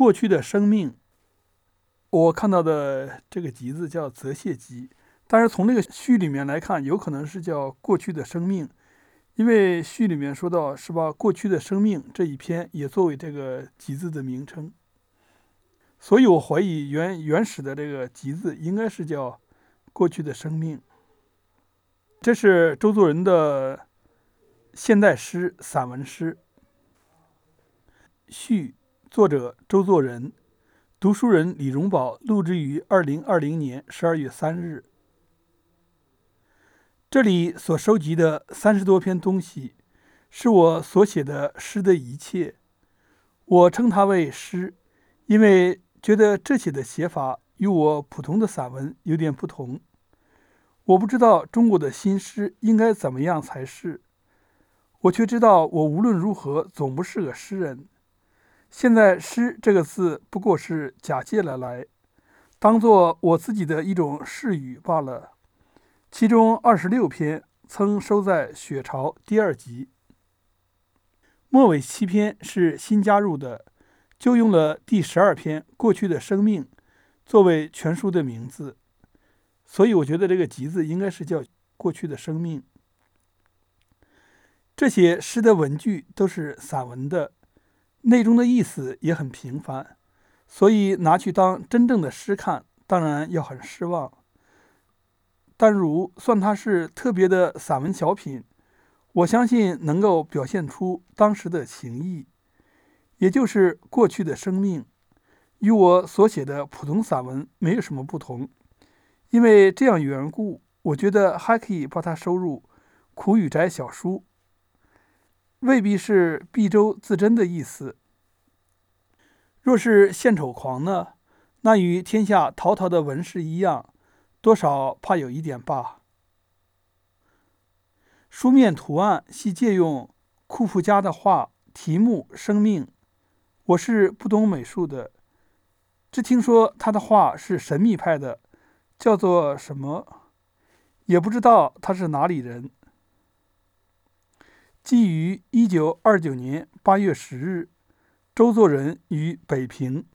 过去的生命。我看到的这个集字叫《泽泻集》，但是从那个序里面来看，有可能是叫过去的生命，因为序里面说到是吧？过去的生命这一篇也作为这个集字的名称，所以我怀疑原原始的这个集字应该是叫过去的生命。这是周作人的现代诗散文诗。序，作者周作人。读书人李荣宝录制于二零二零年十二月三日。这里所收集的三十多篇东西，是我所写的诗的一切。我称它为诗，因为觉得这些的写法与我普通的散文有点不同。我不知道中国的新诗应该怎么样才是，我却知道我无论如何总不是个诗人。现在“诗”这个字不过是假借了来，当做我自己的一种释语罢了。其中二十六篇曾收在《雪潮》第二集，末尾七篇是新加入的，就用了第十二篇《过去的生命》作为全书的名字。所以我觉得这个集字应该是叫《过去的生命》。这些诗的文句都是散文的。内中的意思也很平凡，所以拿去当真正的诗看，当然要很失望。但如算它是特别的散文小品，我相信能够表现出当时的情谊，也就是过去的生命，与我所写的普通散文没有什么不同。因为这样缘故，我觉得还可以把它收入《苦雨斋小书》。未必是毕周自珍的意思。若是献丑狂呢？那与天下滔滔的文士一样，多少怕有一点吧。书面图案系借用库夫家的画，题目《生命》。我是不懂美术的，只听说他的画是神秘派的，叫做什么？也不知道他是哪里人。即于一九二九年八月十日，周作人于北平。